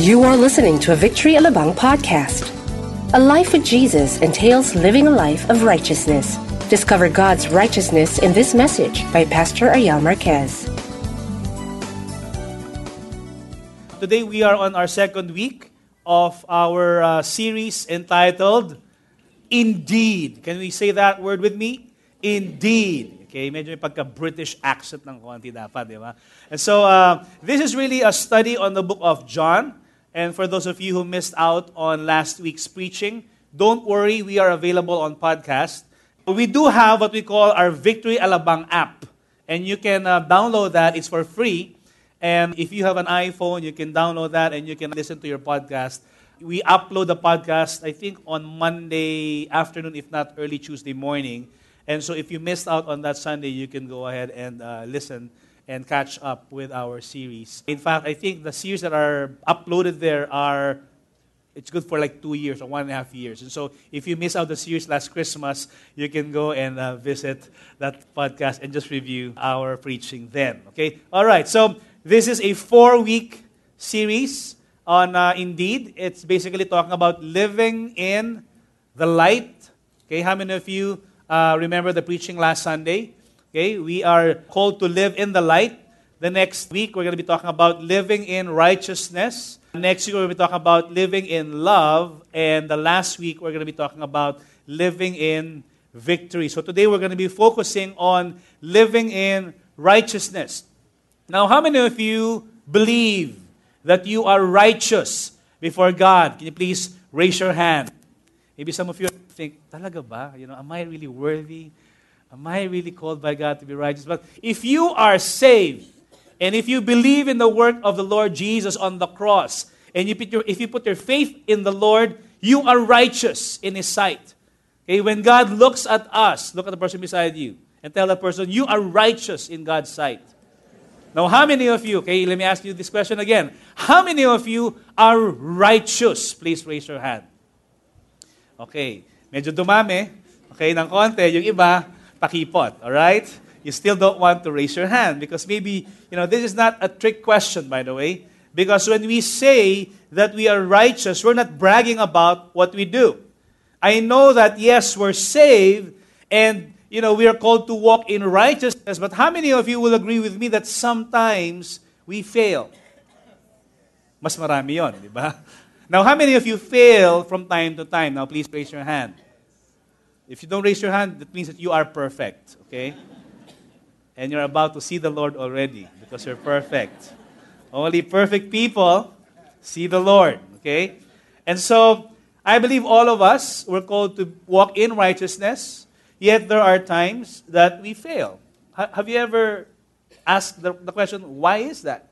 You are listening to a Victory Alabang podcast. A life with Jesus entails living a life of righteousness. Discover God's righteousness in this message by Pastor Ayal Marquez. Today we are on our second week of our uh, series entitled Indeed. Can we say that word with me? Indeed. Okay, medyo may pagka-British accent ng konti dapat, di ba? And so, uh, this is really a study on the book of John. And for those of you who missed out on last week's preaching, don't worry, we are available on podcast. We do have what we call our Victory Alabang app. And you can uh, download that, it's for free. And if you have an iPhone, you can download that and you can listen to your podcast. We upload the podcast, I think, on Monday afternoon, if not early Tuesday morning. And so if you missed out on that Sunday, you can go ahead and uh, listen and catch up with our series. In fact, I think the series that are uploaded there are it's good for like two years or one and a half years. And so if you miss out the series last Christmas, you can go and uh, visit that podcast and just review our preaching then. Okay? All right. So this is a four week series on uh, Indeed. It's basically talking about living in the light. Okay? How many of you uh, remember the preaching last Sunday? Okay? We are called to live in the light. The next week, we're going to be talking about living in righteousness. Next week, we're going to be talking about living in love. And the last week, we're going to be talking about living in victory. So today, we're going to be focusing on living in righteousness. Now, how many of you believe that you are righteous before God? Can you please raise your hand? Maybe some of you think, talaga ba? You know, am I really worthy? Am I really called by God to be righteous? But if you are saved, and if you believe in the work of the Lord Jesus on the cross, and you your, if you put your faith in the Lord, you are righteous in His sight. Okay, when God looks at us, look at the person beside you, and tell that person, you are righteous in God's sight. Now, how many of you, okay, let me ask you this question again. How many of you are righteous? Please raise your hand. Okay, medyo dumami. Okay, ng konti. Yung iba, pakipot. All right? You still don't want to raise your hand because maybe, you know, this is not a trick question, by the way. Because when we say that we are righteous, we're not bragging about what we do. I know that, yes, we're saved and you know, we are called to walk in righteousness. But how many of you will agree with me that sometimes we fail? Mas marami yon, di ba? Now, how many of you fail from time to time? Now, please raise your hand. If you don't raise your hand, that means that you are perfect, okay? And you're about to see the Lord already because you're perfect. Only perfect people see the Lord, okay? And so, I believe all of us were called to walk in righteousness. Yet there are times that we fail. Have you ever asked the, the, question, why is that?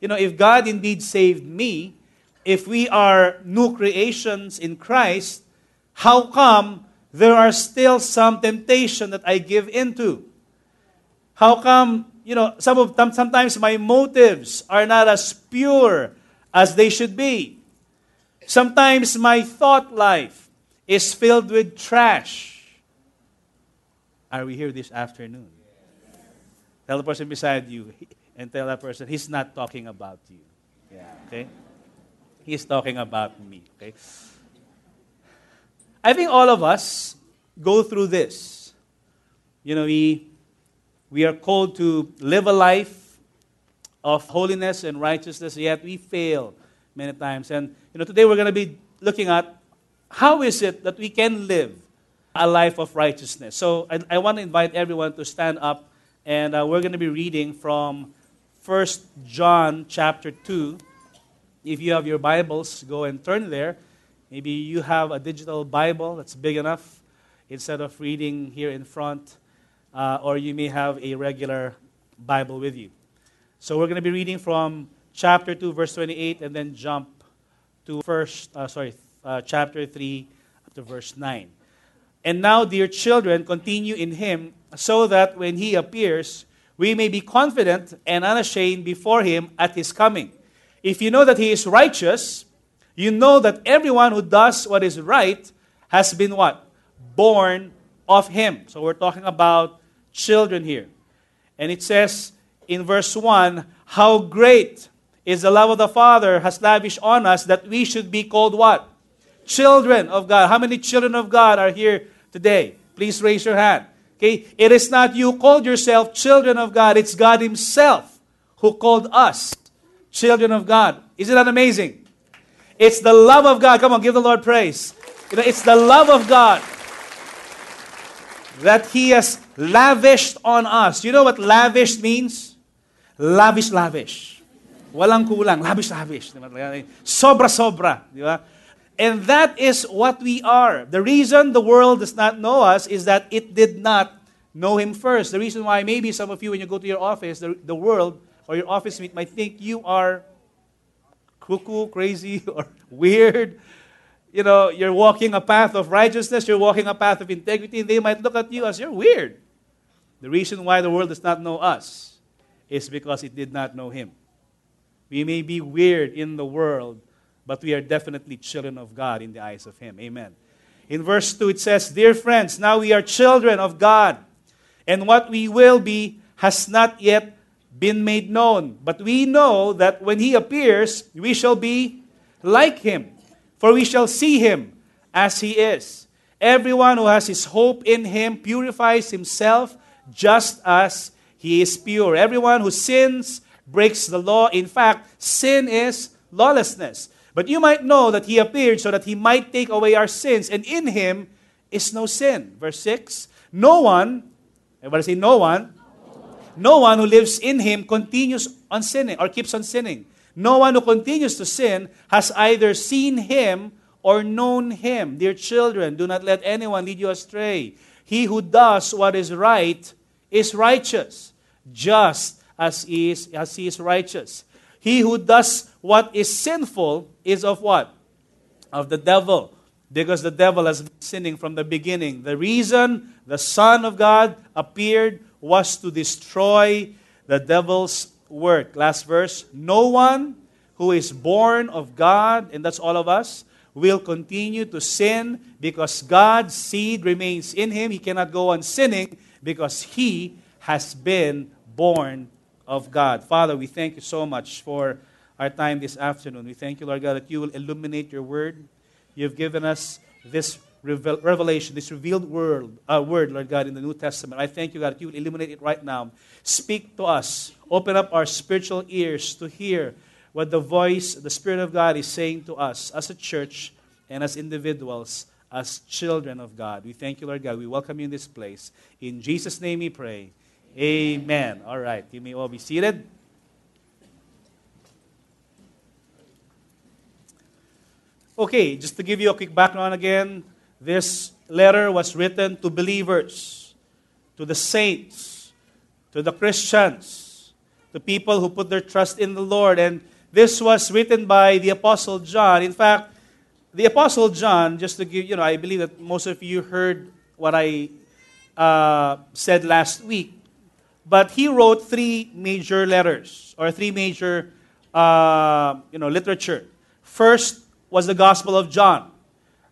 You know, if God indeed saved me, if we are new creations in Christ, how come there are still some temptation that I give into? How come, you know, some of them, sometimes my motives are not as pure as they should be? Sometimes my thought life is filled with trash. Are we here this afternoon? Tell the person beside you and tell that person, he's not talking about you. Yeah, okay? He's talking about me, okay? I think all of us go through this. You know, we, we are called to live a life of holiness and righteousness, yet we fail many times. And, you know, today we're going to be looking at how is it that we can live a life of righteousness. So I, I want to invite everyone to stand up, and uh, we're going to be reading from 1 John chapter 2. If you have your Bibles, go and turn there. Maybe you have a digital Bible that's big enough instead of reading here in front, uh, or you may have a regular Bible with you. So we're going to be reading from chapter 2, verse 28, and then jump to first, uh, sorry, uh, chapter 3 up to verse 9. And now, dear children, continue in him, so that when he appears, we may be confident and unashamed before him at his coming. If you know that he is righteous, you know that everyone who does what is right has been what? Born of him. So we're talking about children here. And it says in verse 1 How great is the love of the Father has lavished on us that we should be called what? Children of God. How many children of God are here today? Please raise your hand. Okay? It is not you called yourself children of God, it's God Himself who called us children of God. Isn't that amazing? It's the love of God. Come on, give the Lord praise. You know, it's the love of God that He has lavished on us. You know what lavished means? Lavish, lavish. Walang kulang. Lavish, lavish. Sobra, sobra. And that is what we are. The reason the world does not know us is that it did not know Him first. The reason why maybe some of you, when you go to your office, the, the world or your office mate might think you are cuckoo, crazy, or weird. You know, you're walking a path of righteousness, you're walking a path of integrity, and they might look at you as you're weird. The reason why the world does not know us is because it did not know Him. We may be weird in the world, but we are definitely children of God in the eyes of Him. Amen. In verse 2, it says, Dear friends, now we are children of God, and what we will be has not yet been made known. But we know that when He appears, we shall be like Him, for we shall see Him as He is. Everyone who has his hope in Him purifies himself just as He is pure. Everyone who sins breaks the law. In fact, sin is lawlessness. But you might know that He appeared so that He might take away our sins, and in Him is no sin. Verse 6 No one, everybody say, no one, no one who lives in him continues on sinning or keeps on sinning. No one who continues to sin has either seen him or known him. Dear children, do not let anyone lead you astray. He who does what is right is righteous, just as he is, as he is righteous. He who does what is sinful is of what? Of the devil, because the devil has been sinning from the beginning. The reason the Son of God appeared was to destroy the devil's work. Last verse No one who is born of God, and that's all of us, will continue to sin because God's seed remains in him. He cannot go on sinning because he has been born of God. Father, we thank you so much for our time this afternoon. We thank you, Lord God, that you will illuminate your word. You've given us this revelation, this revealed word, uh, word, Lord God, in the New Testament. I thank you, God, that you will illuminate it right now. Speak to us. Open up our spiritual ears to hear what the voice, the Spirit of God is saying to us as a church and as individuals, as children of God. We thank you, Lord God. We welcome you in this place. In Jesus' name we pray. Amen. All right. You may all be seated. Okay, just to give you a quick background again, this letter was written to believers, to the saints, to the Christians, to people who put their trust in the Lord. And this was written by the Apostle John. In fact, the Apostle John, just to give, you know, I believe that most of you heard what I uh, said last week, but he wrote three major letters or three major, uh, you know, literature. First was the Gospel of John.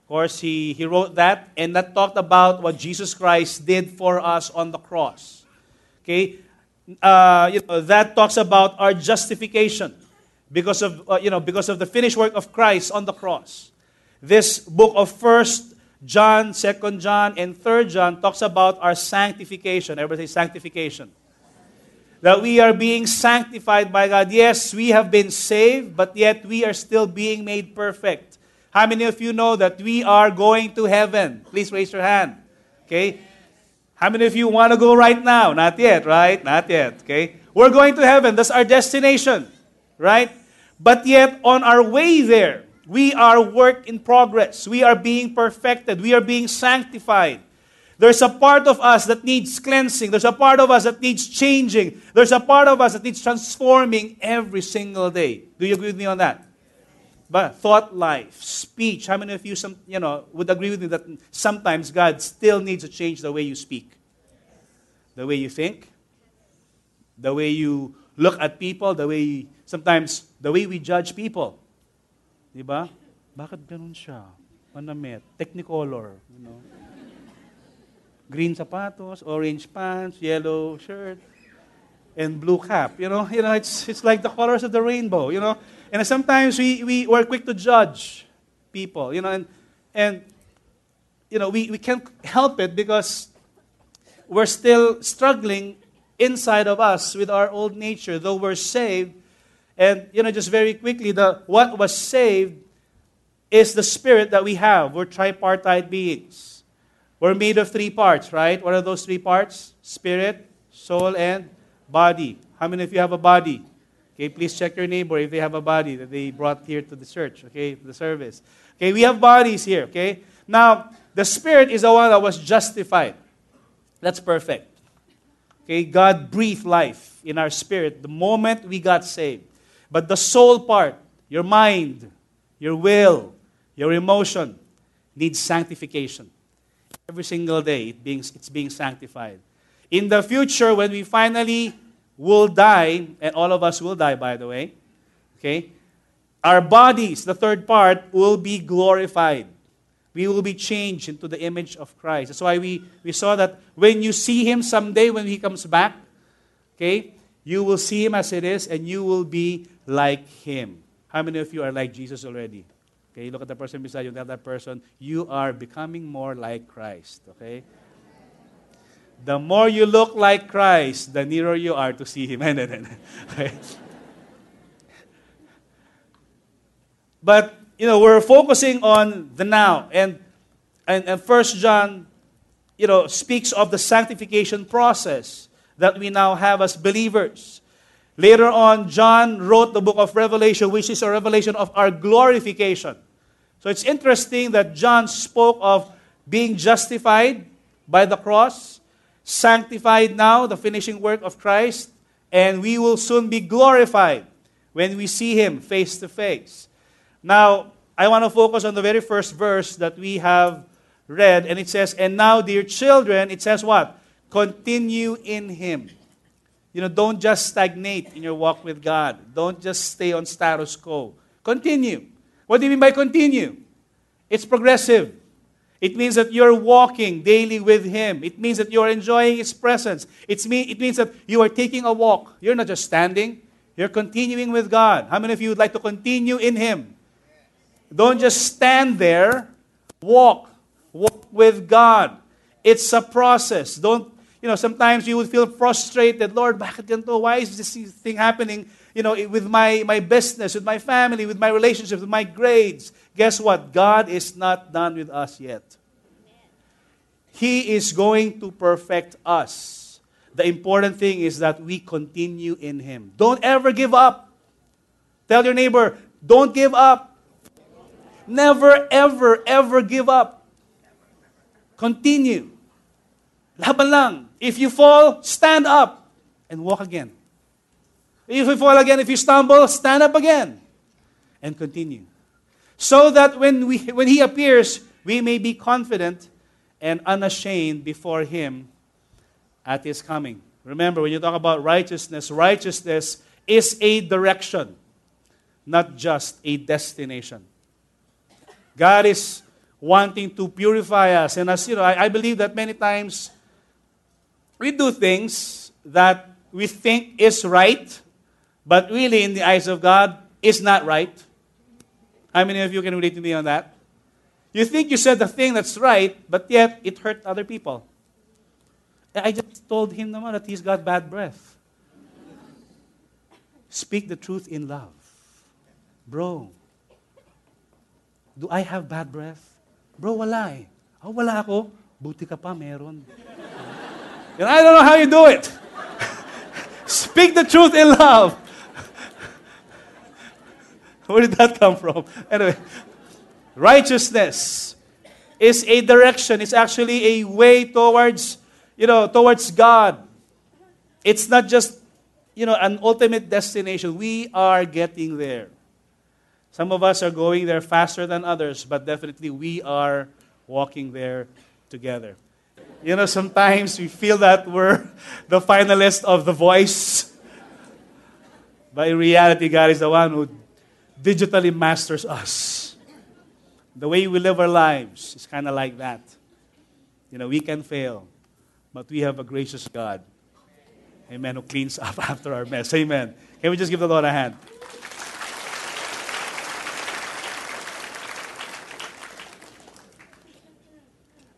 Course, he, he wrote that, and that talked about what Jesus Christ did for us on the cross. Okay? Uh, you know, that talks about our justification because of, uh, you know, because of the finished work of Christ on the cross. This book of First John, Second John, and Third John talks about our sanctification. Everybody say sanctification. That we are being sanctified by God. Yes, we have been saved, but yet we are still being made perfect. How many of you know that we are going to heaven? Please raise your hand. Okay? How many of you want to go right now? Not yet, right? Not yet. Okay? We're going to heaven. That's our destination, right? But yet, on our way there, we are work in progress. We are being perfected. We are being sanctified. There's a part of us that needs cleansing. There's a part of us that needs changing. There's a part of us that needs transforming every single day. Do you agree with me on that? But thought life, speech. How many of you, some, you know, would agree with me that sometimes God still needs to change the way you speak, the way you think, the way you look at people, the way sometimes the way we judge people. Di ba? Bakit ganun siya? Manamit, technicolor, you know. Green sapatos, orange pants, yellow shirt. and blue cap. You know, you know, it's, it's like the colors of the rainbow, you know. And sometimes we, we, we're quick to judge people, you know, and, and you know, we, we can't help it because we're still struggling inside of us with our old nature, though we're saved. And, you know, just very quickly, the, what was saved is the spirit that we have. We're tripartite beings. We're made of three parts, right? What are those three parts? Spirit, soul, and body. How many of you have a body? Okay, please check your neighbor if they have a body that they brought here to the church, okay, the service. Okay, we have bodies here, okay? Now, the spirit is the one that was justified. That's perfect. Okay, God breathed life in our spirit the moment we got saved. But the soul part, your mind, your will, your emotion, needs sanctification. Every single day, it being, it's being sanctified. In the future, when we finally will die, and all of us will die, by the way, okay, our bodies, the third part, will be glorified. We will be changed into the image of Christ. That's why we, we saw that when you see Him someday, when He comes back, okay, you will see Him as it is, and you will be like Him. How many of you are like Jesus already? Okay, look at the person beside you, tell that person, you are becoming more like Christ. Okay? The more you look like Christ, the nearer you are to see Him. But, you know, we're focusing on the now. And, and, and First John, you know, speaks of the sanctification process that we now have as believers. Later on, John wrote the book of Revelation, which is a revelation of our glorification. So it's interesting that John spoke of being justified by the cross, sanctified now, the finishing work of Christ, and we will soon be glorified when we see him face to face. Now, I want to focus on the very first verse that we have read, and it says, And now, dear children, it says what? Continue in him. You know, don't just stagnate in your walk with God. Don't just stay on status quo. Continue. What do you mean by continue? It's progressive. It means that you're walking daily with Him. It means that you're enjoying His presence. It's mean, it means that you are taking a walk. You're not just standing, you're continuing with God. How many of you would like to continue in Him? Don't just stand there, walk. Walk with God. It's a process. Don't, you know, sometimes you would feel frustrated. Lord? Why is this thing happening, you know, with my, my business, with my family, with my relationships, with my grades? Guess what? God is not done with us yet. He is going to perfect us. The important thing is that we continue in Him. Don't ever give up. Tell your neighbor, don't give up. Never, ever, ever give up. Continue. Laban lang. If you fall, stand up and walk again. If you fall again, if you stumble, stand up again and continue. So that when, we, when He appears, we may be confident and unashamed before Him at His coming. Remember, when you talk about righteousness, righteousness is a direction, not just a destination. God is wanting to purify us. And as you know, I, I believe that many times we do things that we think is right, but really in the eyes of God is not right. How many of you can relate to me on that? You think you said the thing that's right, but yet it hurt other people. I just told him naman that he's got bad breath. Speak the truth in love. Bro, do I have bad breath? Bro, wala eh. Oh, wala ako. Buti ka pa, meron. and I don't know how you do it. Speak the truth in love. Where did that come from? Anyway, righteousness is a direction. It's actually a way towards, you know, towards God. It's not just, you know, an ultimate destination. We are getting there. Some of us are going there faster than others, but definitely we are walking there together. You know, sometimes we feel that we're the finalist of The Voice. But in reality, God is the one who digitally masters us. The way we live our lives is kind of like that. You know, we can fail, but we have a gracious God Amen. Who cleans up after our mess. Amen. Can we just give the Lord a hand?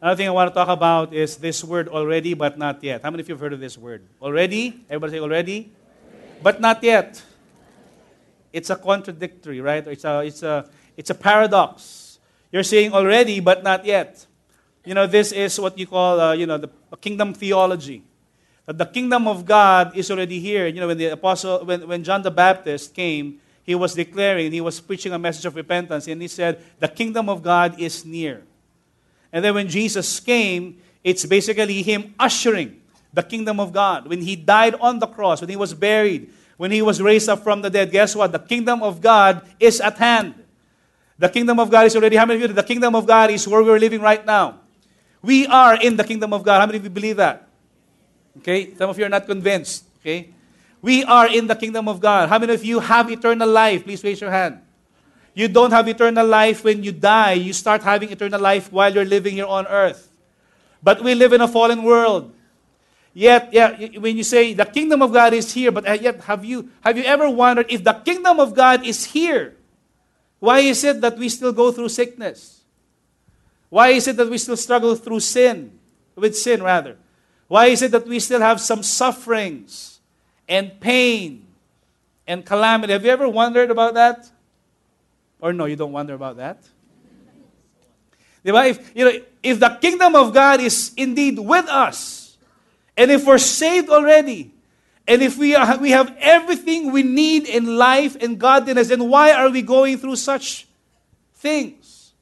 Another thing I want to talk about is this word already, but not yet. How many of you have heard of this word? Already? Everybody say already? already. But not yet. It's a contradictory, right? It's a, it's, a, it's a paradox. You're saying already, but not yet. You know, this is what you call, uh, you know, the kingdom theology. That the kingdom of God is already here. You know, when the apostle, when, when John the Baptist came, he was declaring, he was preaching a message of repentance, and he said, the kingdom of God is near. And then when Jesus came, it's basically him ushering the kingdom of God. When he died on the cross, when he was buried, when he was raised up from the dead, guess what? The kingdom of God is at hand. The kingdom of God is already, how many of you, the kingdom of God is where we're living right now. We are in the kingdom of God. How many of you believe that? Okay? Some of you are not convinced. Okay? We are in the kingdom of God. How many of you have eternal life? Please raise your hand. You don't have eternal life when you die. You start having eternal life while you're living here on earth. But we live in a fallen world. Yet, yeah, when you say the kingdom of God is here, but uh, yet have you have you ever wondered if the kingdom of God is here, why is it that we still go through sickness? Why is it that we still struggle through sin, with sin rather? Why is it that we still have some sufferings and pain and calamity? Have you ever wondered about that? Or no, you don't wonder about that? If, you know, if the kingdom of God is indeed with us, and if we're saved already, and if we, are, we have everything we need in life and godliness, then why are we going through such things?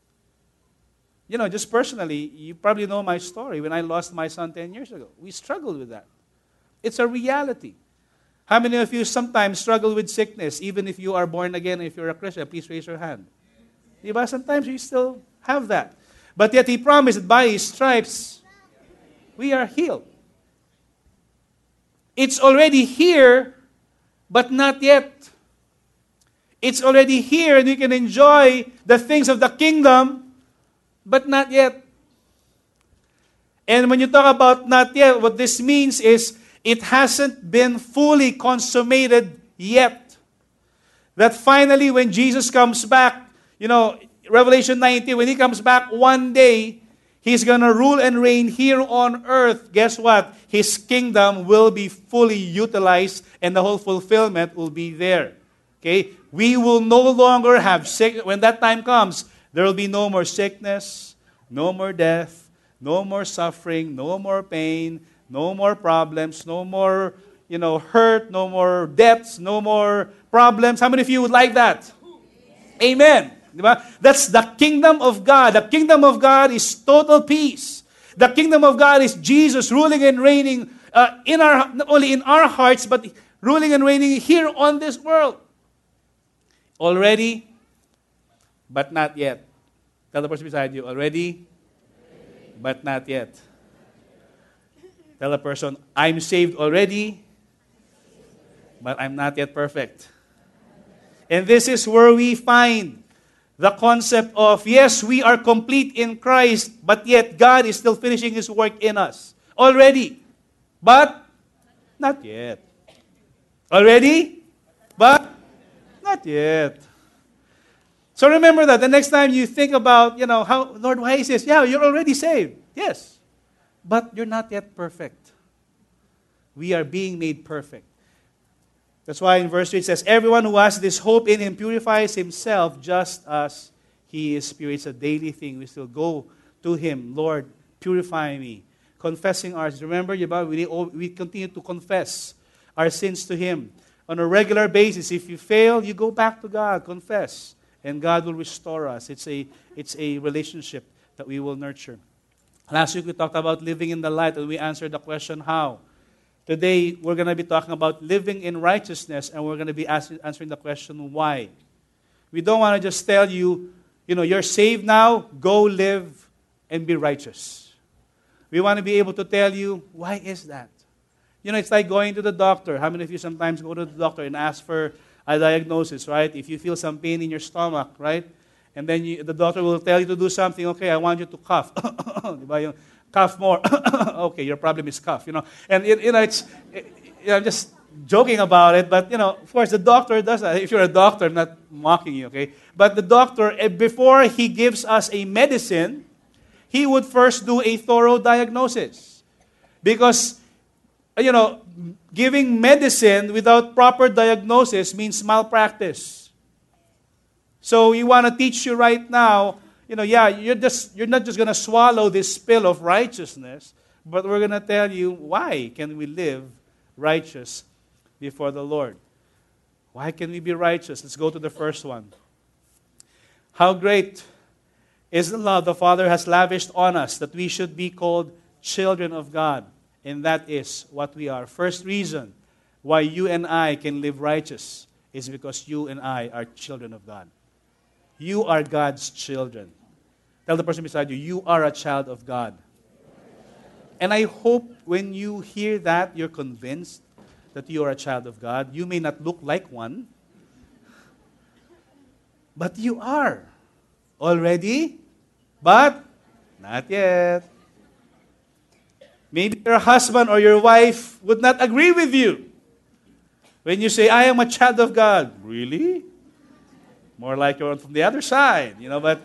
You know, just personally, you probably know my story when I lost my son 10 years ago. We struggled with that. It's a reality. How many of you sometimes struggle with sickness, even if you are born again, if you're a Christian? Please raise your hand. Sometimes you still have that. But yet he promised by his stripes, we are healed. It's already here, but not yet. It's already here, and you can enjoy the things of the kingdom, but not yet. And when you talk about not yet, what this means is it hasn't been fully consummated yet. That finally, when Jesus comes back, you know, Revelation 19, when he comes back one day, he's going to rule and reign here on earth. Guess what? His kingdom will be fully utilized and the whole fulfillment will be there. Okay? We will no longer have sick. When that time comes, there will be no more sickness, no more death, no more suffering, no more pain, no more problems, no more, you know, hurt, no more debts, no more problems. How many of you would like that? Amen. That's the kingdom of God. The kingdom of God is total peace. The kingdom of God is Jesus ruling and reigning uh, in our not only in our hearts, but ruling and reigning here on this world. Already, but not yet. Tell the person beside you, already, but not yet. Tell a person, I'm saved already, but I'm not yet perfect. And this is where we find the concept of yes, we are complete in Christ, but yet God is still finishing His work in us already, but not yet. Already, but not yet. So remember that the next time you think about, you know, how, Lord, why is this? Yeah, you're already saved. Yes but you're not yet perfect. We are being made perfect. That's why in verse 3 it says, Everyone who has this hope in him purifies himself just as he is pure. It's a daily thing. We still go to him, Lord, purify me. Confessing ours. Remember, we continue to confess our sins to him on a regular basis. If you fail, you go back to God, confess, and God will restore us. It's a, it's a relationship that we will nurture. Last week we talked about living in the light and we answered the question how. Today we're going to be talking about living in righteousness and we're going to be answering the question why. We don't want to just tell you, you know, you're saved now, go live and be righteous. We want to be able to tell you, why is that? You know, it's like going to the doctor. How many of you sometimes go to the doctor and ask for a diagnosis, right? If you feel some pain in your stomach, right? And then you, the doctor will tell you to do something. Okay, I want you to cough. cough more. okay, your problem is cough. You know, and it, you know it's. It, I'm just joking about it, but you know, of course, the doctor does that. If you're a doctor, I'm not mocking you, okay? But the doctor, eh, before he gives us a medicine, he would first do a thorough diagnosis. Because, you know, giving medicine without proper diagnosis means malpractice. So we want to teach you right now, you know, yeah, you're just you're not just going to swallow this pill of righteousness, but we're going to tell you why can we live righteous before the Lord. Why can we be righteous? Let's go to the first one. How great is the love the Father has lavished on us that we should be called children of God. And that is what we are. First reason why you and I can live righteous is because you and I are children of God. You are God's children. Tell the person beside you, you are a child of God. And I hope when you hear that, you're convinced that you are a child of God. You may not look like one, but you are already, but not yet. Maybe your husband or your wife would not agree with you when you say, I am a child of God. Really? More like you're from the other side, you know, but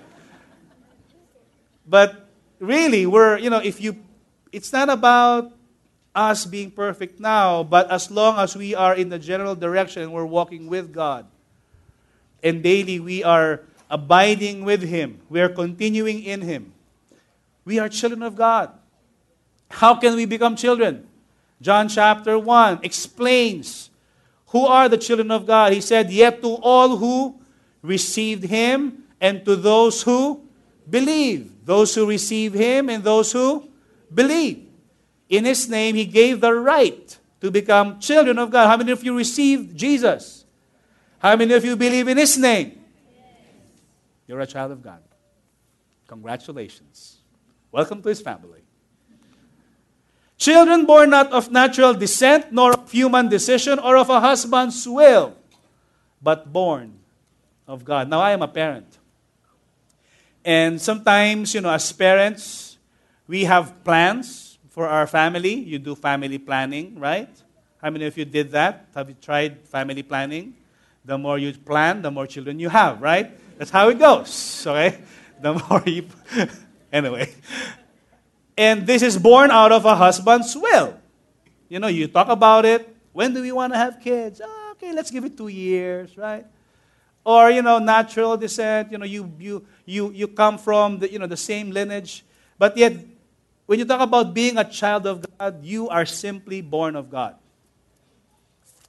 but really we're, you know, if you it's not about us being perfect now, but as long as we are in the general direction, we're walking with God. And daily we are abiding with Him, we are continuing in Him. We are children of God. How can we become children? John chapter 1 explains who are the children of God. He said, Yet to all who received Him, and to those who believe. Those who receive Him, and those who believe in His name, He gave the right to become children of God. How many of you received Jesus? How many of you believe in His name? You're a child of God. Congratulations. Welcome to His family. Children born not of natural descent, nor of human decision, or of a husband's will, but born of God. Now, I am a parent. And sometimes, you know, as parents, we have plans for our family. You do family planning, right? How many of you did that? Have you tried family planning? The more you plan, the more children you have, right? That's how it goes, okay? The more you. anyway. And this is born out of a husband's will. You know, you talk about it. When do we want to have kids? Oh, okay, let's give it two years, right? Or, you know, natural descent, you know, you, you, you, you come from the, you know, the same lineage, but yet when you talk about being a child of God, you are simply born of God.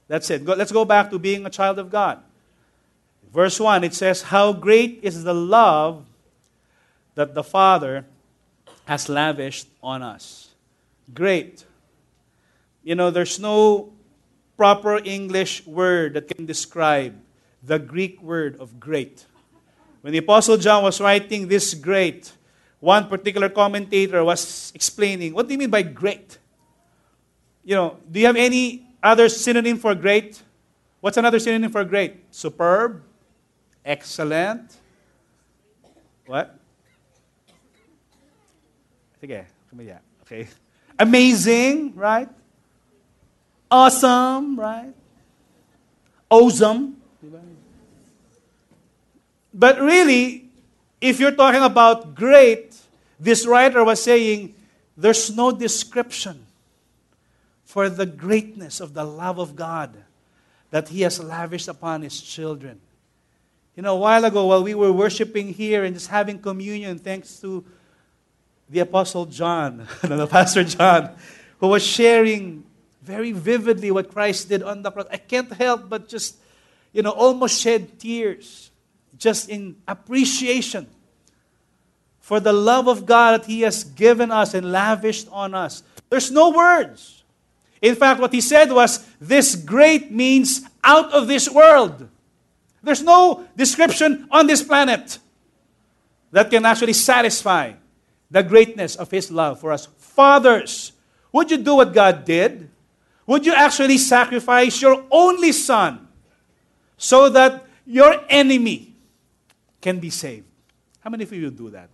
That's it. let's go back to being a child of God. Verse 1, it says, How great is the love that the Father has lavished on us. Great. You know, there's no proper English word that can describe the Greek word of great. When the Apostle John was writing this great, one particular commentator was explaining, what do you mean by great? You know, do you have any other synonym for great? What's another synonym for great? Superb, excellent. What? Okay. Amazing, right? Awesome, right? Awesome. But really, if you're talking about great, this writer was saying there's no description for the greatness of the love of God that He has lavished upon His children. You know, a while ago, while we were worshiping here and just having communion, thanks to the Apostle John, the Pastor John, who was sharing very vividly what Christ did on the cross, I can't help but just, you know, almost shed tears just in appreciation for the love of God that He has given us and lavished on us. There's no words. In fact, what He said was, This great means out of this world. There's no description on this planet that can actually satisfy the greatness of His love for us. Fathers, would you do what God did? Would you actually sacrifice your only son so that your enemy can be saved? How many of you do that?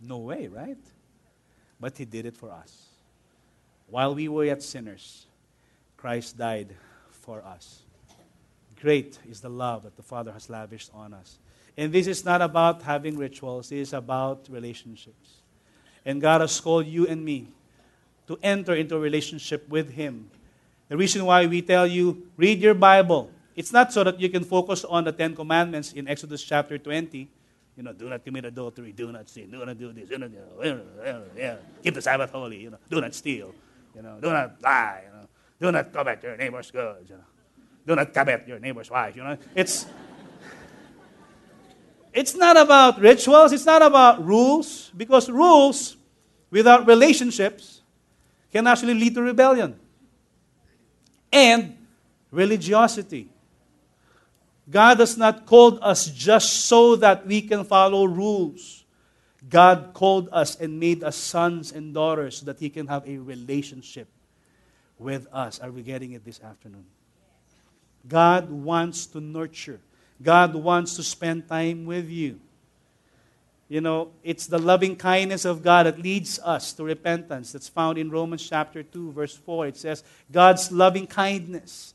No way, right? But He did it for us. While we were yet sinners, Christ died for us. Great is the love that the Father has lavished on us. And this is not about having rituals, it is about relationships. And God has called you and me to enter into a relationship with Him. The reason why we tell you, read your Bible, it's not so that you can focus on the Ten Commandments in Exodus chapter 20. You know, do not commit adultery, do not sin, do not do this, do not, keep the Sabbath holy, you know, do not steal, you know, do not lie, you know, do not covet your neighbor's goods, you know, do not covet your neighbor's wife, you know. It's, it's not about rituals, it's not about rules, because rules without relationships can actually lead to rebellion and religiosity. God has not called us just so that we can follow rules. God called us and made us sons and daughters so that He can have a relationship with us. Are we getting it this afternoon? God wants to nurture, God wants to spend time with you. You know, it's the loving kindness of God that leads us to repentance. That's found in Romans chapter 2, verse 4. It says, God's loving kindness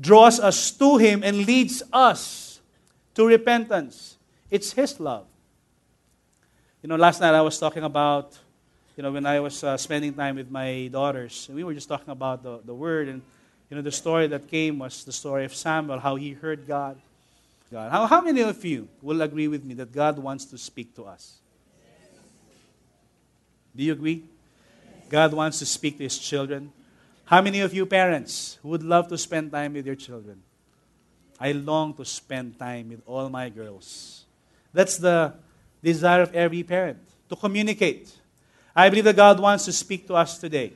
draws us to Him and leads us to repentance. It's His love. You know, last night I was talking about, you know, when I was uh, spending time with my daughters, we were just talking about the, the Word, and, you know, the story that came was the story of Samuel, how he heard God God. How, how many of you will agree with me that God wants to speak to us? Do you agree? God wants to speak to his children. How many of you parents would love to spend time with your children? I long to spend time with all my girls. That's the desire of every parent to communicate. I believe that God wants to speak to us today.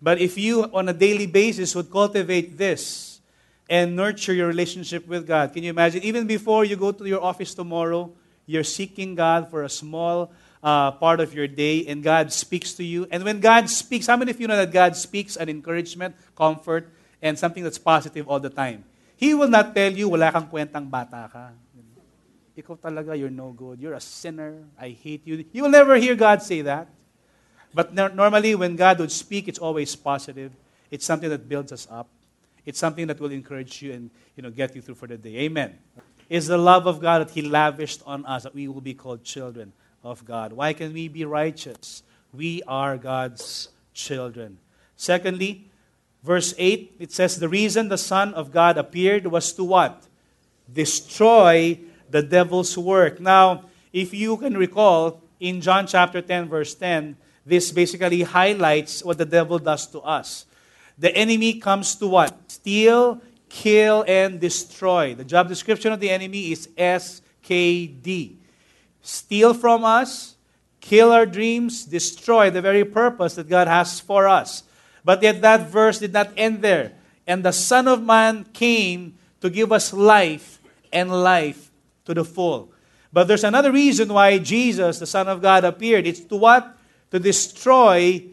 But if you, on a daily basis, would cultivate this, and nurture your relationship with God. Can you imagine? Even before you go to your office tomorrow, you're seeking God for a small uh, part of your day, and God speaks to you. And when God speaks, how many of you know that God speaks an encouragement, comfort, and something that's positive all the time? He will not tell you, wala kang kwentang bata ka. Ikaw talaga, you're no good. You're a sinner. I hate you. You will never hear God say that. But normally, when God would speak, it's always positive. It's something that builds us up. It's something that will encourage you and you know, get you through for the day. Amen. It's the love of God that He lavished on us that we will be called children of God. Why can we be righteous? We are God's children. Secondly, verse 8, it says, The reason the Son of God appeared was to what? Destroy the devil's work. Now, if you can recall, in John chapter 10, verse 10, this basically highlights what the devil does to us. The enemy comes to what? Steal, kill, and destroy. The job description of the enemy is SKD. Steal from us, kill our dreams, destroy the very purpose that God has for us. But yet that verse did not end there. And the Son of Man came to give us life and life to the full. But there's another reason why Jesus, the Son of God, appeared. It's to what? To destroy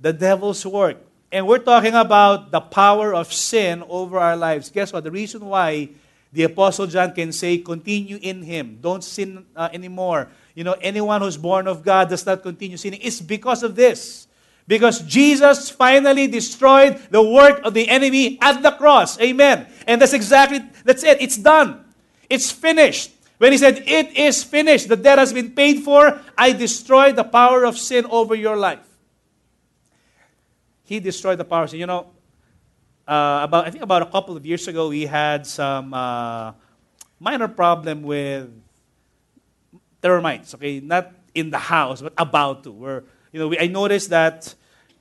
the devil's work. And we're talking about the power of sin over our lives. Guess what? The reason why the Apostle John can say, continue in him, don't sin uh, anymore. You know, anyone who's born of God does not continue sinning. It's because of this. Because Jesus finally destroyed the work of the enemy at the cross. Amen. And that's exactly, that's it. It's done. It's finished. When he said, It is finished, the debt has been paid for, I destroyed the power of sin over your life. He destroyed the power of sin. You know, uh, about I think about a couple of years ago, we had some uh, minor problem with termites. Okay, not in the house, but about to. Where you know, we, I noticed that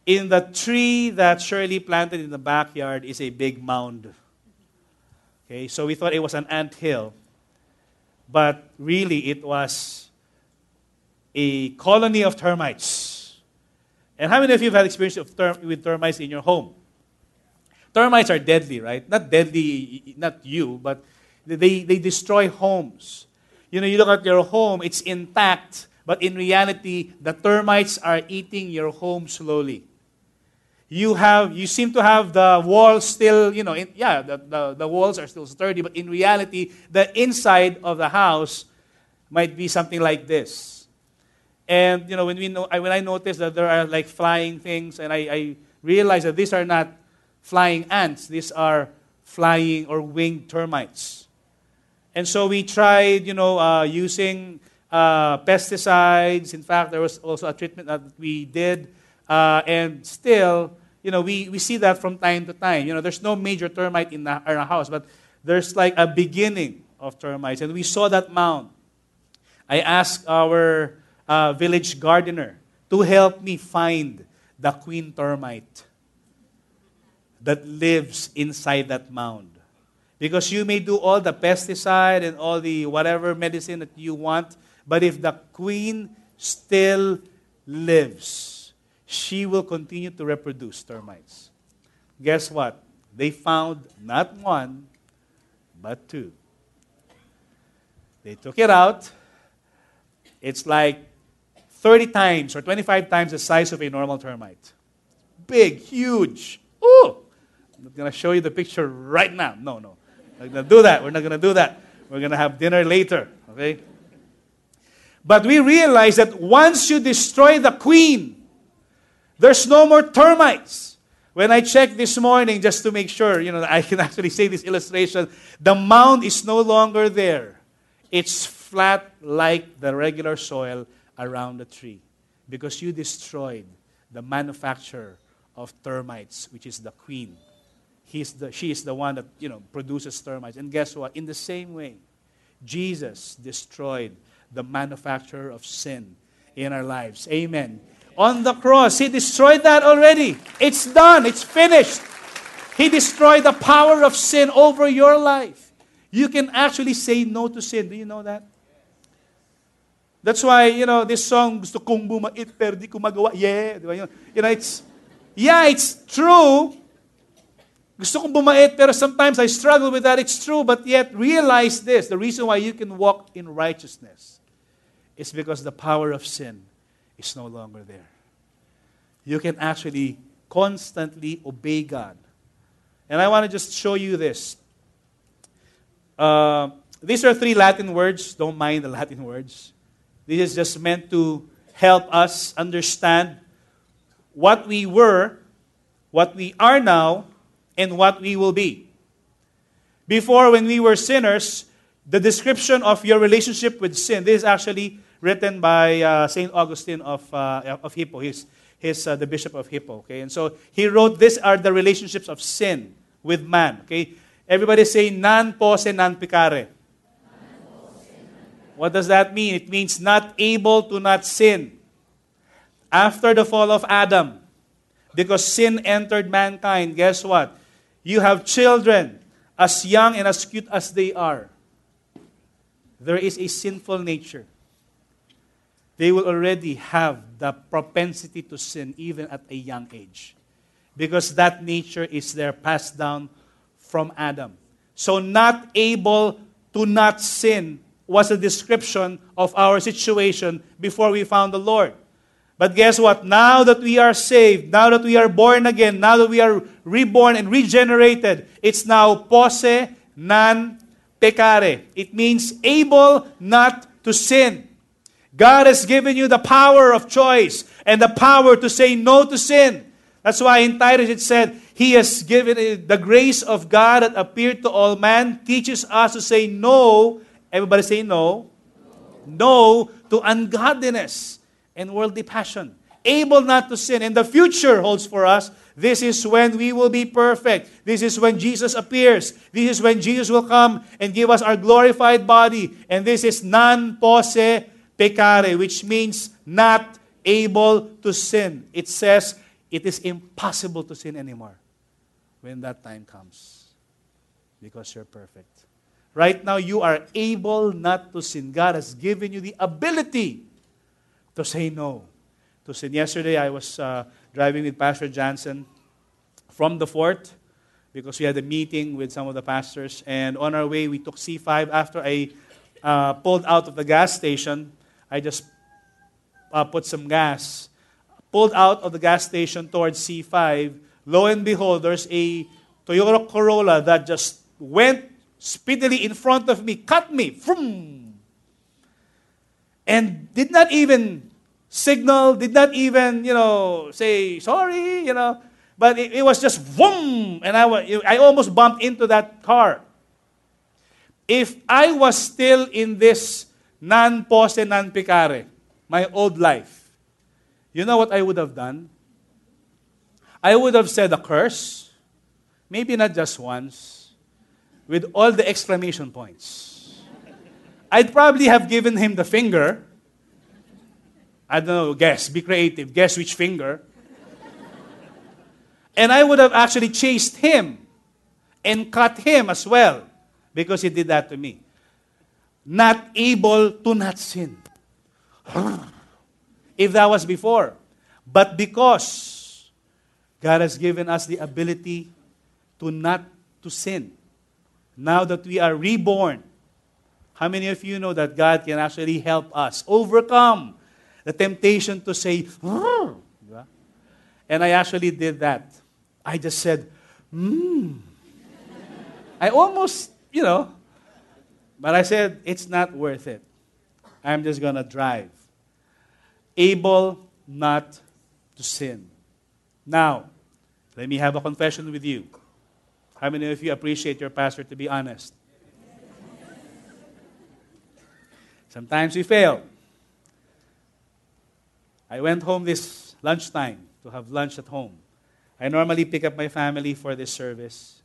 in the tree that Shirley planted in the backyard is a big mound. Okay, so we thought it was an ant hill, but really it was a colony of termites and how many of you have had experience of term, with termites in your home? Termites are deadly, right? Not deadly, not you, but they, they destroy homes. You know, you look at your home, it's intact, but in reality, the termites are eating your home slowly. You have, you seem to have the walls still, you know, in, yeah, the, the, the walls are still sturdy, but in reality, the inside of the house might be something like this and you know, when we know, when I noticed that there are like flying things, and I, I realized that these are not flying ants. These are flying or winged termites. And so we tried, you know, uh, using uh, pesticides. In fact, there was also a treatment that we did. Uh, and still, you know, we, we see that from time to time. You know, there's no major termite in, our house, but there's like a beginning of termites. And we saw that mound. I asked our uh, village gardener to help me find the queen termite that lives inside that mound. Because you may do all the pesticide and all the whatever medicine that you want, but if the queen still lives, she will continue to reproduce termites. Guess what? They found not one, but two. They took it out. It's like 30 times or 25 times the size of a normal termite. Big, huge. Ooh! I'm going to show you the picture right now. No, no. We're not going to do that. We're not going to do that. We're going to have dinner later. Okay? But we realize that once you destroy the queen, there's no more termites. When I checked this morning, just to make sure, you know, I can actually say this illustration, the mound is no longer there. It's flat like the regular soil around the tree because you destroyed the manufacturer of termites, which is the queen. He's the, she is the one that you know produces termites. And guess what? In the same way, Jesus destroyed the manufacturer of sin in our lives. Amen. On the cross, He destroyed that already. It's done, it's finished. He destroyed the power of sin over your life. You can actually say no to sin. Do you know that? That's why, you know, this song, gusto kong bumait, pero di ko magawa. Yeah. You know, it's, yeah, it's true. Gusto kong bumait, pero sometimes I struggle with that. It's true, but yet realize this. The reason why you can walk in righteousness is because the power of sin is no longer there. You can actually constantly obey God. And I want to just show you this. Uh, these are three Latin words. Don't mind the Latin words. This is just meant to help us understand what we were, what we are now, and what we will be. Before, when we were sinners, the description of your relationship with sin, this is actually written by uh, St. Augustine of, uh, of Hippo. He's, he's uh, the bishop of Hippo. Okay? And so he wrote, These are the relationships of sin with man. Okay? Everybody say, non posse, non peccare. What does that mean? It means not able to not sin. After the fall of Adam, because sin entered mankind, guess what? You have children, as young and as cute as they are. There is a sinful nature. They will already have the propensity to sin even at a young age. Because that nature is there passed down from Adam. So, not able to not sin was a description of our situation before we found the Lord. But guess what? Now that we are saved, now that we are born again, now that we are reborn and regenerated, it's now posse non peccare. It means able not to sin. God has given you the power of choice and the power to say no to sin. That's why in Titus it said, He has given uh, the grace of God that appeared to all man, teaches us to say no Everybody say no. No, to ungodliness and worldly passion. Able not to sin. And the future holds for us. This is when we will be perfect. This is when Jesus appears. This is when Jesus will come and give us our glorified body. And this is non posse peccare, which means not able to sin. It says it is impossible to sin anymore when that time comes because you're perfect. Right now, you are able not to sin. God has given you the ability to say no to sin. Yesterday, I was uh, driving with Pastor Johnson from the fort because we had a meeting with some of the pastors. And on our way, we took C5. After I uh, pulled out of the gas station, I just uh, put some gas. Pulled out of the gas station towards C5. Lo and behold, there's a Toyota Corolla that just went speedily in front of me, cut me, vroom, and did not even signal, did not even, you know, say sorry, you know. But it, it was just boom, and I, wa- I almost bumped into that car. If I was still in this non posse, non peccare, my old life, you know what I would have done? I would have said a curse, maybe not just once, with all the exclamation points. I'd probably have given him the finger. I don't know, guess, be creative, guess which finger. And I would have actually chased him and cut him as well because he did that to me. Not able to not sin. if that was before. But because God has given us the ability to not to sin. Now that we are reborn, how many of you know that God can actually help us overcome the temptation to say, "Diba? and I actually did that. I just said, hmm. I almost, you know, but I said, it's not worth it. I'm just going to drive. Able not to sin. Now, let me have a confession with you. How many of you appreciate your pastor to be honest? Sometimes we fail. I went home this lunchtime to have lunch at home. I normally pick up my family for this service,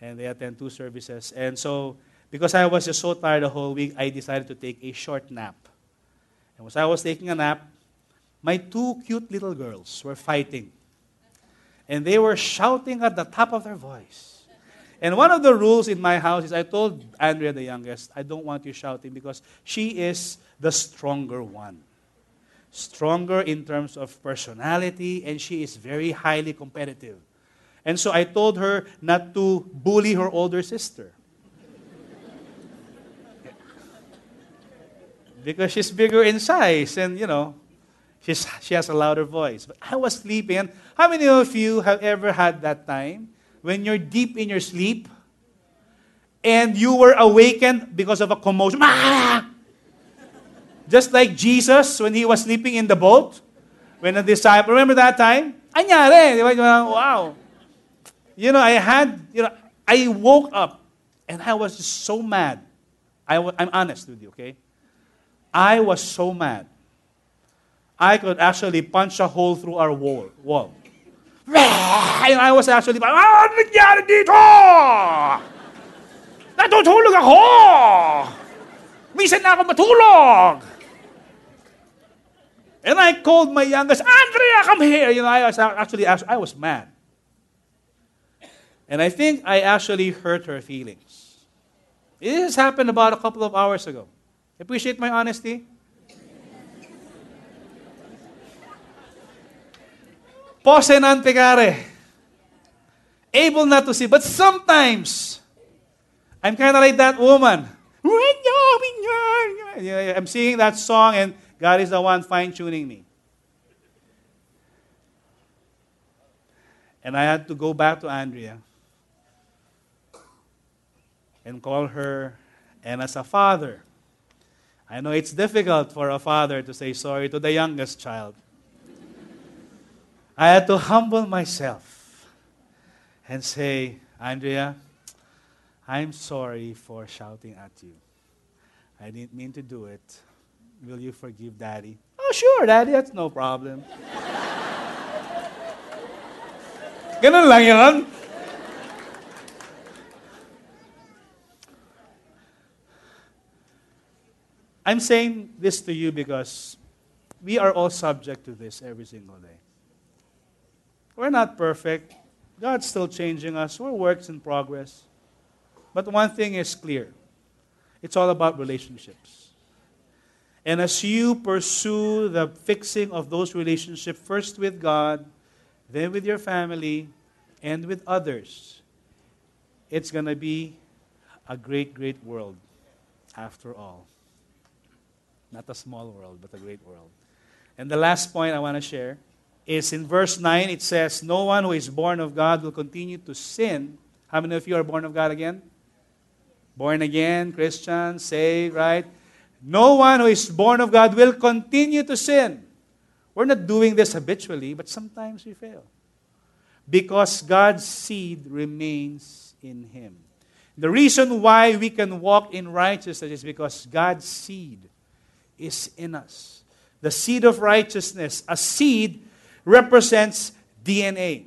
and they attend two services. And so, because I was just so tired the whole week, I decided to take a short nap. And as I was taking a nap, my two cute little girls were fighting. And they were shouting at the top of their voice. And one of the rules in my house is I told Andrea, the youngest, I don't want you shouting because she is the stronger one. Stronger in terms of personality, and she is very highly competitive. And so I told her not to bully her older sister. because she's bigger in size, and you know, she's, she has a louder voice. But I was sleeping. How many of you have ever had that time when you're deep in your sleep and you were awakened because of a commotion? Just like Jesus when he was sleeping in the boat, when the disciple, remember that time? Ba? Wow. You know, I had, you know, I woke up and I was just so mad. I w- I'm honest with you, okay? I was so mad. I could actually punch a hole through our wall. wall. I was actually, like, ah, nangyari dito? Natutulog ako! Minsan na ako matulog! And I called my youngest, Andrea, come here. You know, I was actually, I was mad. And I think I actually hurt her feelings. This happened about a couple of hours ago. Appreciate my honesty? Posse non peccare. Able not to see. But sometimes, I'm kind of like that woman. I'm singing that song and God is the one fine tuning me. And I had to go back to Andrea and call her. And as a father, I know it's difficult for a father to say sorry to the youngest child. I had to humble myself and say, Andrea, I'm sorry for shouting at you. I didn't mean to do it. Will you forgive Daddy? Oh, sure, Daddy, that's no problem. Ganun lang yun. I'm saying this to you because we are all subject to this every single day. We're not perfect. God's still changing us. We're works in progress. But one thing is clear it's all about relationships. And as you pursue the fixing of those relationships, first with God, then with your family, and with others, it's going to be a great, great world after all. Not a small world, but a great world. And the last point I want to share is in verse 9, it says, No one who is born of God will continue to sin. How many of you are born of God again? Born again, Christian, saved, right? No one who is born of God will continue to sin. We're not doing this habitually, but sometimes we fail. because God's seed remains in him. The reason why we can walk in righteousness is because God's seed is in us. The seed of righteousness, a seed represents DNA.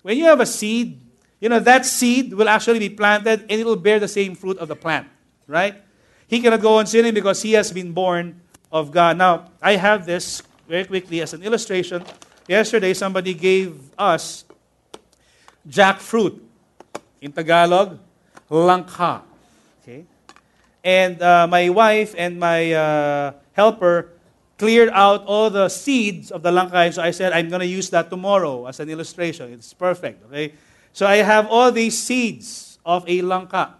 When you have a seed, you know, that seed will actually be planted and it will bear the same fruit of the plant, right? He cannot go on sinning because he has been born of God. Now, I have this very quickly as an illustration. Yesterday, somebody gave us jackfruit. In Tagalog, langka. Okay? And uh, my wife and my uh, helper cleared out all the seeds of the langka. So I said, I'm going to use that tomorrow as an illustration. It's perfect. Okay? So I have all these seeds of a langka.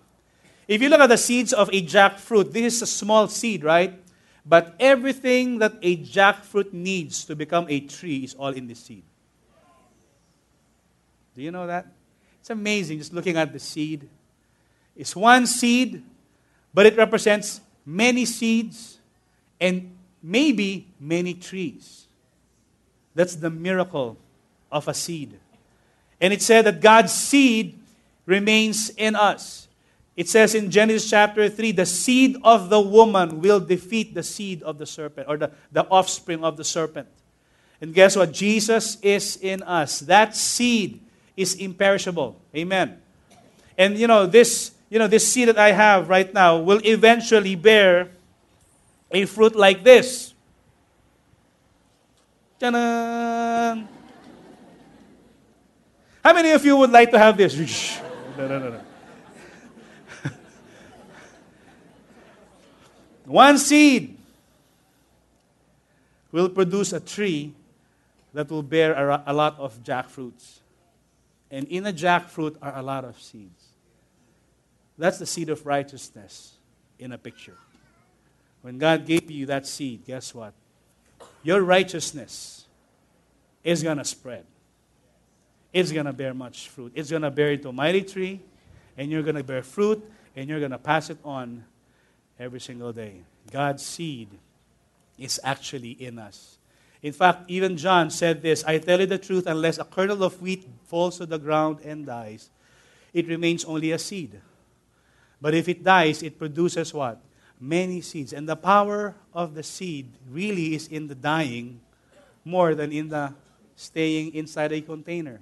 If you look at the seeds of a jackfruit, this is a small seed, right? But everything that a jackfruit needs to become a tree is all in this seed. Do you know that? It's amazing just looking at the seed. It's one seed, but it represents many seeds and maybe many trees. That's the miracle of a seed. And it said that God's seed remains in us. It says in Genesis chapter 3 the seed of the woman will defeat the seed of the serpent, or the, the offspring of the serpent. And guess what? Jesus is in us. That seed is imperishable. Amen. And you know, this, you know, this seed that I have right now will eventually bear a fruit like this. Ta-da! How many of you would like to have this? no, no, no. One seed will produce a tree that will bear a, a lot of jackfruits. And in a jackfruit are a lot of seeds. That's the seed of righteousness in a picture. When God gave you that seed, guess what? Your righteousness is going to spread. It's going to bear much fruit. It's going to bear into a mighty tree, and you're going to bear fruit, and you're going to pass it on every single day. God's seed is actually in us. In fact, even John said this I tell you the truth, unless a kernel of wheat falls to the ground and dies, it remains only a seed. But if it dies, it produces what? Many seeds. And the power of the seed really is in the dying more than in the staying inside a container.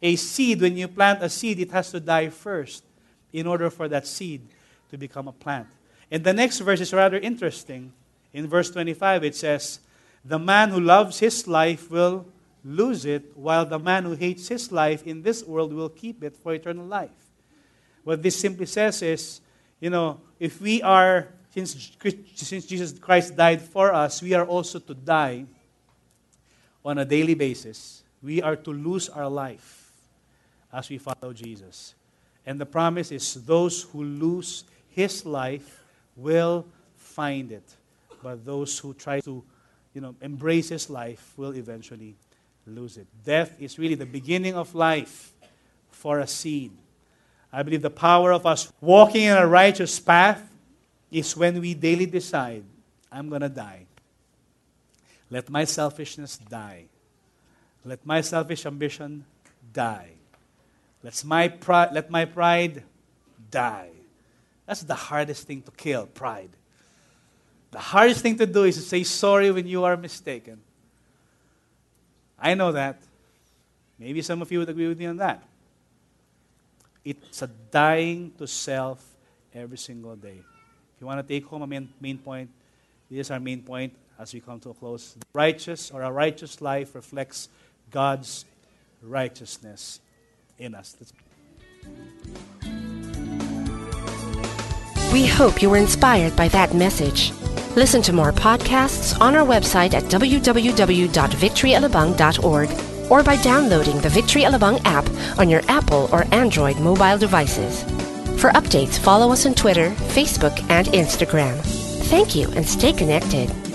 A seed, when you plant a seed, it has to die first in order for that seed to become a plant. And the next verse is rather interesting. In verse 25, it says, The man who loves his life will lose it, while the man who hates his life in this world will keep it for eternal life. What this simply says is, you know, if we are, since, since Jesus Christ died for us, we are also to die on a daily basis. We are to lose our life as we follow Jesus. And the promise is those who lose his life will find it. But those who try to, you know, embrace his life will eventually lose it. Death is really the beginning of life for a seed. I believe the power of us walking in a righteous path is when we daily decide, I'm going to die. Let my selfishness die. Let my selfish ambition die. Let my, pri- let my pride die. That's the hardest thing to kill pride. The hardest thing to do is to say sorry when you are mistaken. I know that. Maybe some of you would agree with me on that. It's a dying to self every single day. If you want to take home a main, main point, this is our main point as we come to a close. The righteous or a righteous life reflects God's righteousness in us. We hope you were inspired by that message. Listen to more podcasts on our website at www.victoryalabang.org or by downloading the Victory Alabang app on your Apple or Android mobile devices. For updates, follow us on Twitter, Facebook, and Instagram. Thank you and stay connected.